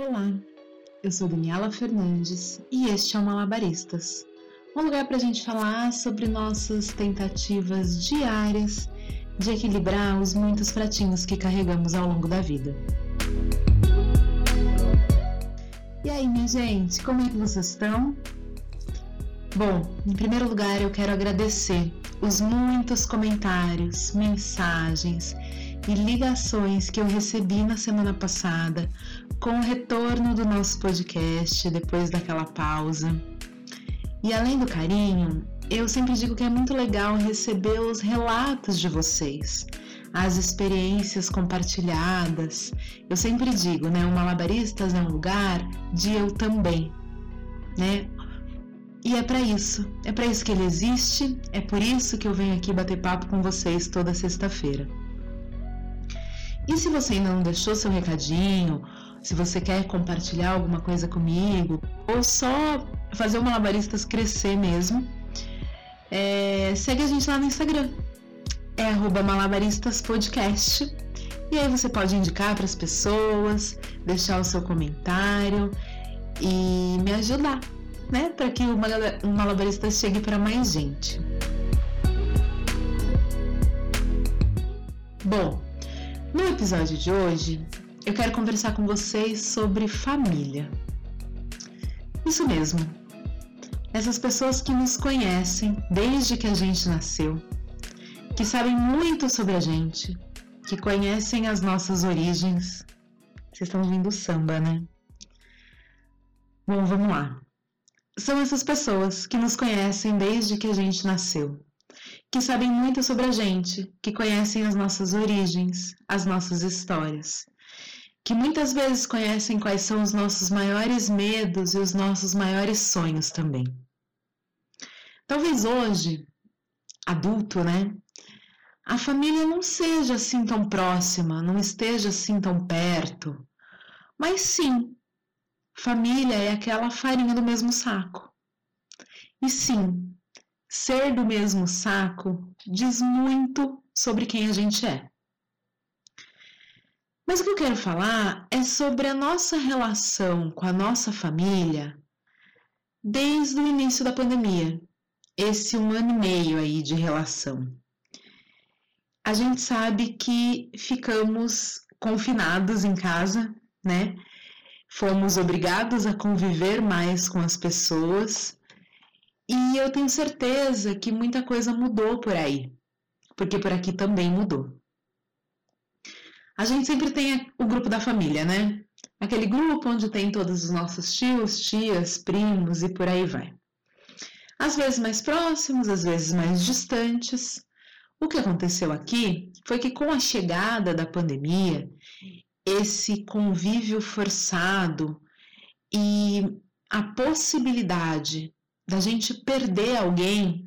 Olá, eu sou Daniela Fernandes e este é o Malabaristas, um lugar para a gente falar sobre nossas tentativas diárias de equilibrar os muitos pratinhos que carregamos ao longo da vida. E aí, minha gente, como é que vocês estão? Bom, em primeiro lugar, eu quero agradecer os muitos comentários, mensagens e ligações que eu recebi na semana passada com o retorno do nosso podcast depois daquela pausa. E além do carinho, eu sempre digo que é muito legal receber os relatos de vocês, as experiências compartilhadas. Eu sempre digo, né, o Malabaristas é um lugar de eu também, né? E é para isso, é para isso que ele existe, é por isso que eu venho aqui bater papo com vocês toda sexta-feira. E se você ainda não deixou seu recadinho, se você quer compartilhar alguma coisa comigo, ou só fazer o Malabaristas crescer mesmo, é, segue a gente lá no Instagram. É arroba malabaristaspodcast. E aí você pode indicar para as pessoas, deixar o seu comentário e me ajudar, né? Para que o Malabarista chegue para mais gente. Bom, no episódio de hoje, eu quero conversar com vocês sobre família. Isso mesmo. Essas pessoas que nos conhecem desde que a gente nasceu, que sabem muito sobre a gente, que conhecem as nossas origens. Vocês estão ouvindo samba, né? Bom, vamos lá. São essas pessoas que nos conhecem desde que a gente nasceu que sabem muito sobre a gente, que conhecem as nossas origens, as nossas histórias, que muitas vezes conhecem quais são os nossos maiores medos e os nossos maiores sonhos também. Talvez hoje, adulto, né? A família não seja assim tão próxima, não esteja assim tão perto, mas sim, família é aquela farinha do mesmo saco. E sim, ser do mesmo saco diz muito sobre quem a gente é. Mas o que eu quero falar é sobre a nossa relação com a nossa família desde o início da pandemia, esse um ano e meio aí de relação. A gente sabe que ficamos confinados em casa, né? Fomos obrigados a conviver mais com as pessoas e eu tenho certeza que muita coisa mudou por aí, porque por aqui também mudou. A gente sempre tem o grupo da família, né? Aquele grupo onde tem todos os nossos tios, tias, primos e por aí vai. Às vezes mais próximos, às vezes mais distantes. O que aconteceu aqui foi que com a chegada da pandemia, esse convívio forçado e a possibilidade da gente perder alguém,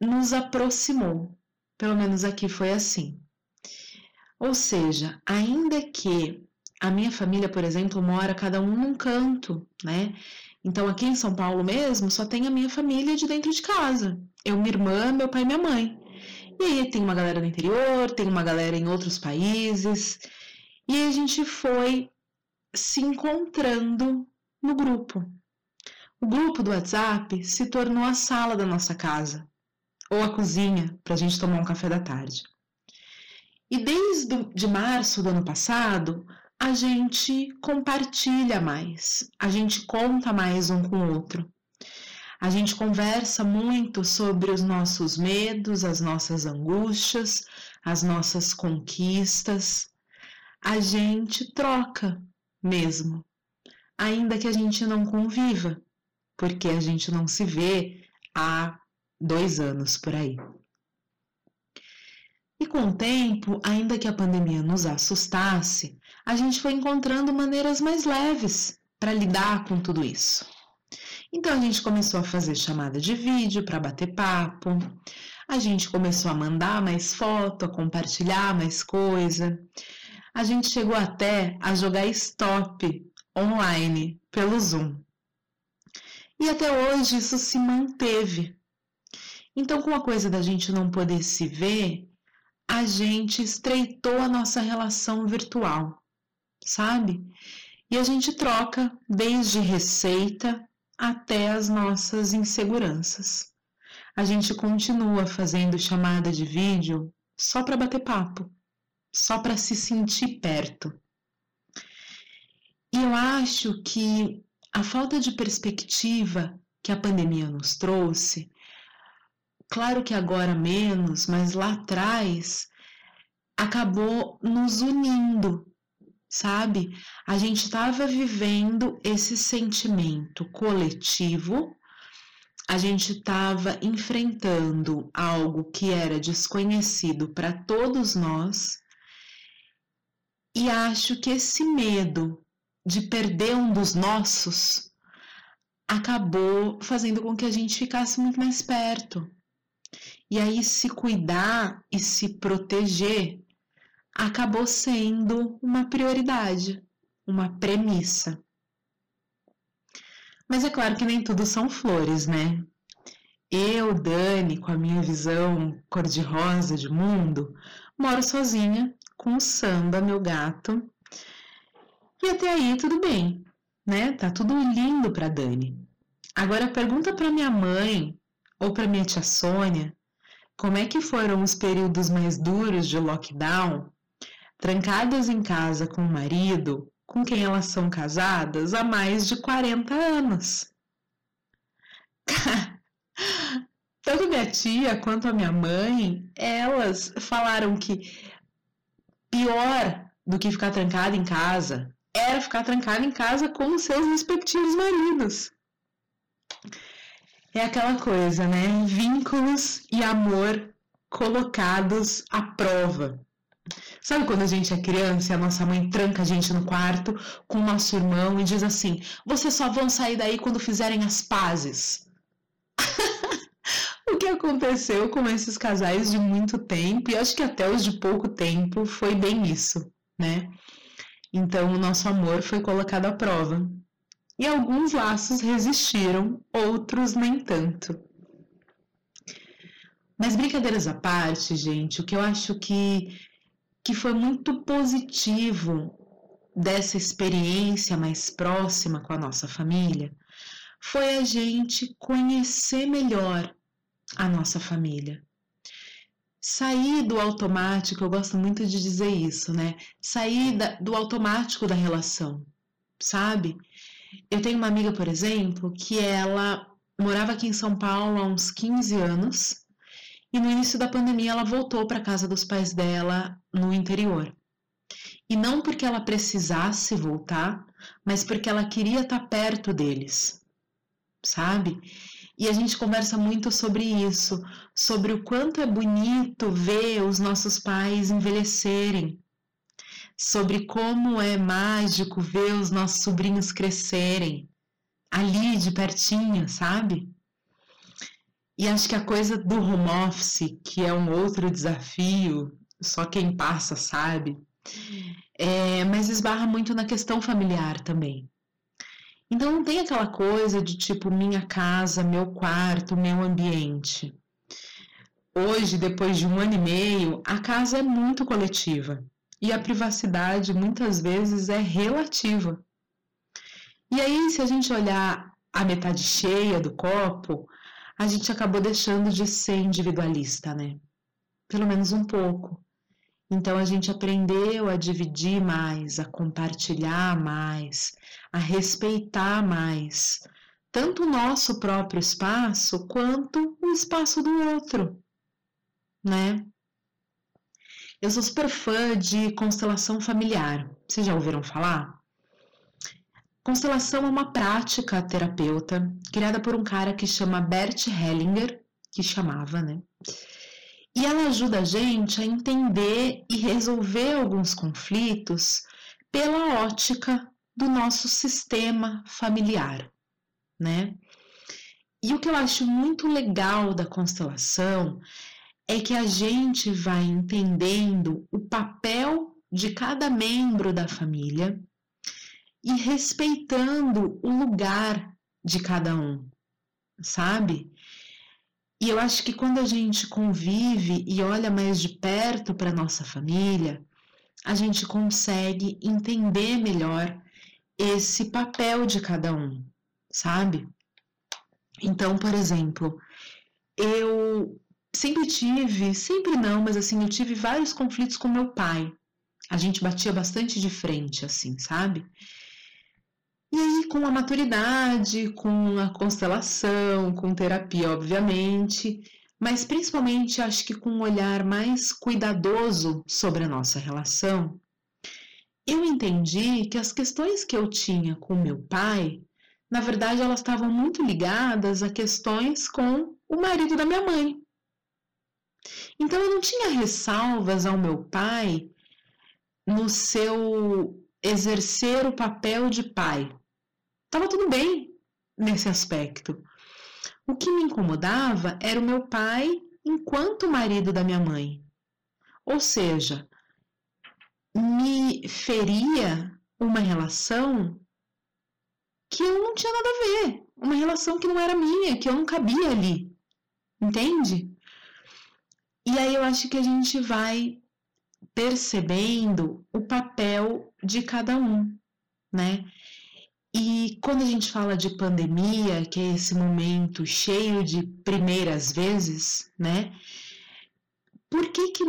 nos aproximou. Pelo menos aqui foi assim. Ou seja, ainda que a minha família, por exemplo, mora cada um num canto, né? Então aqui em São Paulo mesmo só tem a minha família de dentro de casa. Eu, minha irmã, meu pai e minha mãe. E aí tem uma galera no interior, tem uma galera em outros países. E a gente foi se encontrando no grupo. O grupo do WhatsApp se tornou a sala da nossa casa, ou a cozinha, para a gente tomar um café da tarde. E desde de março do ano passado, a gente compartilha mais, a gente conta mais um com o outro. A gente conversa muito sobre os nossos medos, as nossas angústias, as nossas conquistas. A gente troca mesmo, ainda que a gente não conviva porque a gente não se vê há dois anos por aí. E com o tempo, ainda que a pandemia nos assustasse, a gente foi encontrando maneiras mais leves para lidar com tudo isso. Então a gente começou a fazer chamada de vídeo para bater papo, a gente começou a mandar mais foto, a compartilhar mais coisa. A gente chegou até a jogar stop online pelo Zoom. E até hoje isso se manteve. Então, com a coisa da gente não poder se ver, a gente estreitou a nossa relação virtual. sabe? E a gente troca desde receita até as nossas inseguranças. A gente continua fazendo chamada de vídeo só para bater papo, só para se sentir perto. E eu acho que a falta de perspectiva que a pandemia nos trouxe, claro que agora menos, mas lá atrás, acabou nos unindo, sabe? A gente estava vivendo esse sentimento coletivo, a gente estava enfrentando algo que era desconhecido para todos nós, e acho que esse medo de perder um dos nossos acabou fazendo com que a gente ficasse muito mais perto. E aí, se cuidar e se proteger acabou sendo uma prioridade, uma premissa. Mas é claro que nem tudo são flores, né? Eu, Dani, com a minha visão cor-de-rosa de mundo, moro sozinha com o Samba, meu gato, e até aí tudo bem, né? Tá tudo lindo para Dani. Agora pergunta para minha mãe ou para minha tia Sônia como é que foram os períodos mais duros de lockdown, trancadas em casa com o marido, com quem elas são casadas há mais de 40 anos. Tanto minha tia quanto a minha mãe, elas falaram que pior do que ficar trancada em casa era ficar trancada em casa com os seus respectivos maridos. É aquela coisa, né? Vínculos e amor colocados à prova. Sabe quando a gente é criança e a nossa mãe tranca a gente no quarto com o nosso irmão e diz assim: vocês só vão sair daí quando fizerem as pazes? o que aconteceu com esses casais de muito tempo, e acho que até os de pouco tempo, foi bem isso, né? Então, o nosso amor foi colocado à prova. E alguns laços resistiram, outros nem tanto. Mas brincadeiras à parte, gente, o que eu acho que, que foi muito positivo dessa experiência mais próxima com a nossa família foi a gente conhecer melhor a nossa família sair do automático, eu gosto muito de dizer isso, né? Sair da, do automático da relação, sabe? Eu tenho uma amiga, por exemplo, que ela morava aqui em São Paulo há uns 15 anos e no início da pandemia ela voltou para casa dos pais dela no interior. E não porque ela precisasse voltar, mas porque ela queria estar tá perto deles, sabe? E a gente conversa muito sobre isso, sobre o quanto é bonito ver os nossos pais envelhecerem, sobre como é mágico ver os nossos sobrinhos crescerem, ali de pertinho, sabe? E acho que a coisa do home office, que é um outro desafio, só quem passa sabe, é, mas esbarra muito na questão familiar também. Então não tem aquela coisa de tipo minha casa, meu quarto, meu ambiente. Hoje, depois de um ano e meio, a casa é muito coletiva e a privacidade muitas vezes é relativa. E aí, se a gente olhar a metade cheia do copo, a gente acabou deixando de ser individualista, né? Pelo menos um pouco. Então a gente aprendeu a dividir mais, a compartilhar mais, a respeitar mais, tanto o nosso próprio espaço quanto o espaço do outro, né? Eu sou super fã de constelação familiar. Vocês já ouviram falar? Constelação é uma prática terapeuta criada por um cara que chama Bert Hellinger, que chamava, né? E ela ajuda a gente a entender e resolver alguns conflitos pela ótica do nosso sistema familiar, né? E o que eu acho muito legal da constelação é que a gente vai entendendo o papel de cada membro da família e respeitando o lugar de cada um, sabe? E eu acho que quando a gente convive e olha mais de perto para nossa família, a gente consegue entender melhor esse papel de cada um, sabe? Então, por exemplo, eu sempre tive, sempre não, mas assim, eu tive vários conflitos com meu pai. A gente batia bastante de frente, assim, sabe? E aí, com a maturidade, com a constelação, com terapia, obviamente, mas principalmente acho que com um olhar mais cuidadoso sobre a nossa relação, eu entendi que as questões que eu tinha com meu pai, na verdade, elas estavam muito ligadas a questões com o marido da minha mãe. Então eu não tinha ressalvas ao meu pai no seu exercer o papel de pai. Tava tudo bem nesse aspecto. O que me incomodava era o meu pai enquanto marido da minha mãe. Ou seja, me feria uma relação que eu não tinha nada a ver, uma relação que não era minha, que eu não cabia ali. Entende? E aí eu acho que a gente vai percebendo o papel de cada um, né? E quando a gente fala de pandemia, que é esse momento cheio de primeiras vezes, né? Por que, que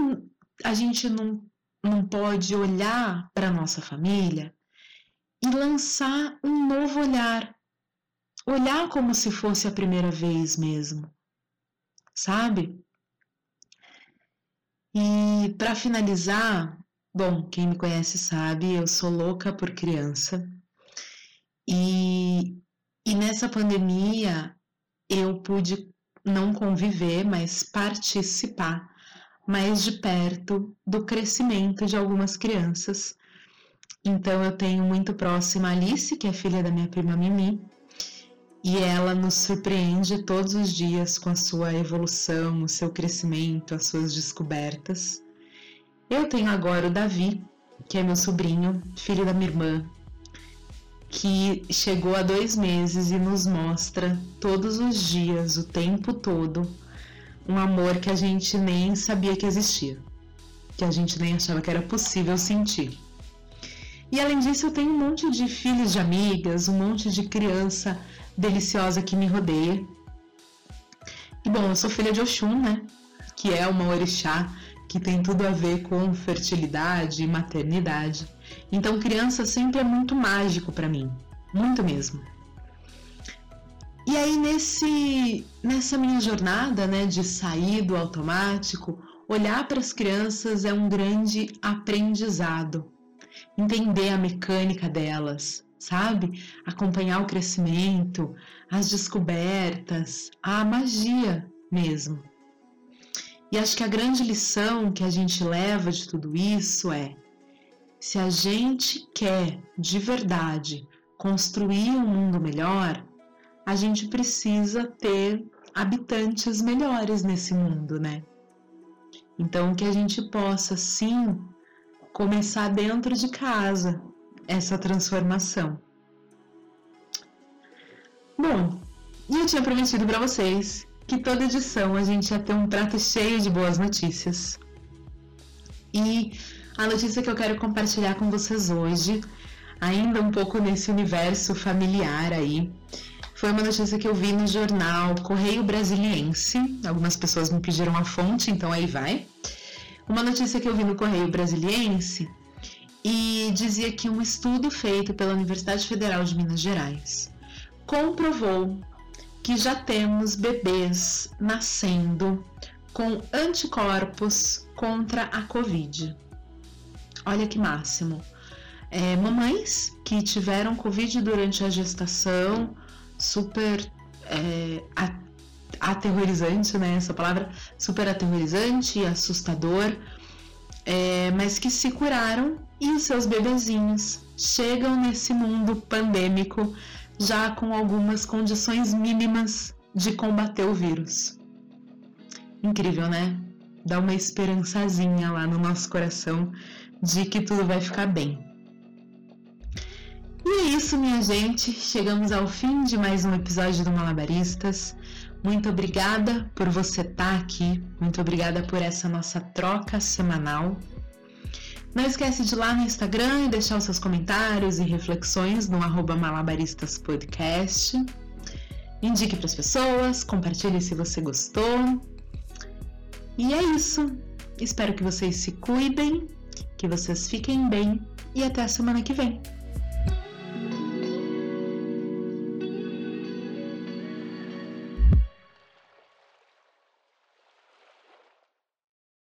a gente não, não pode olhar para nossa família e lançar um novo olhar? Olhar como se fosse a primeira vez mesmo, sabe? E para finalizar, bom, quem me conhece sabe, eu sou louca por criança e, e nessa pandemia eu pude não conviver, mas participar mais de perto do crescimento de algumas crianças. Então eu tenho muito próxima a Alice, que é filha da minha prima Mimi, e ela nos surpreende todos os dias com a sua evolução, o seu crescimento, as suas descobertas. Eu tenho agora o Davi, que é meu sobrinho, filho da minha irmã, que chegou há dois meses e nos mostra todos os dias, o tempo todo, um amor que a gente nem sabia que existia, que a gente nem achava que era possível sentir. E além disso, eu tenho um monte de filhos de amigas, um monte de criança deliciosa que me rodeia. E bom, eu sou filha de Oxum, né? Que é uma orixá que tem tudo a ver com fertilidade e maternidade. Então, criança sempre é muito mágico para mim, muito mesmo. E aí nesse nessa minha jornada, né, de sair do automático, olhar para as crianças é um grande aprendizado. Entender a mecânica delas, sabe? Acompanhar o crescimento, as descobertas, a magia mesmo. E acho que a grande lição que a gente leva de tudo isso é: se a gente quer de verdade construir um mundo melhor, a gente precisa ter habitantes melhores nesse mundo, né? Então, que a gente possa sim começar dentro de casa essa transformação. Bom, e eu tinha prometido para vocês que toda edição a gente ia ter um prato cheio de boas notícias. E a notícia que eu quero compartilhar com vocês hoje, ainda um pouco nesse universo familiar aí, foi uma notícia que eu vi no jornal Correio Brasiliense. Algumas pessoas me pediram a fonte, então aí vai. Uma notícia que eu vi no Correio Brasiliense e dizia que um estudo feito pela Universidade Federal de Minas Gerais comprovou que já temos bebês nascendo com anticorpos contra a Covid. Olha que máximo. É, mamães que tiveram Covid durante a gestação, super é, aterrorizante, né? Essa palavra super aterrorizante e assustador, é, mas que se curaram e os seus bebezinhos chegam nesse mundo pandêmico já com algumas condições mínimas de combater o vírus. Incrível, né? Dá uma esperançazinha lá no nosso coração de que tudo vai ficar bem. E é isso, minha gente. Chegamos ao fim de mais um episódio do Malabaristas. Muito obrigada por você estar aqui. Muito obrigada por essa nossa troca semanal. Não esquece de ir lá no Instagram e deixar os seus comentários e reflexões no malabaristaspodcast. Indique para as pessoas, compartilhe se você gostou. E é isso. Espero que vocês se cuidem, que vocês fiquem bem e até a semana que vem.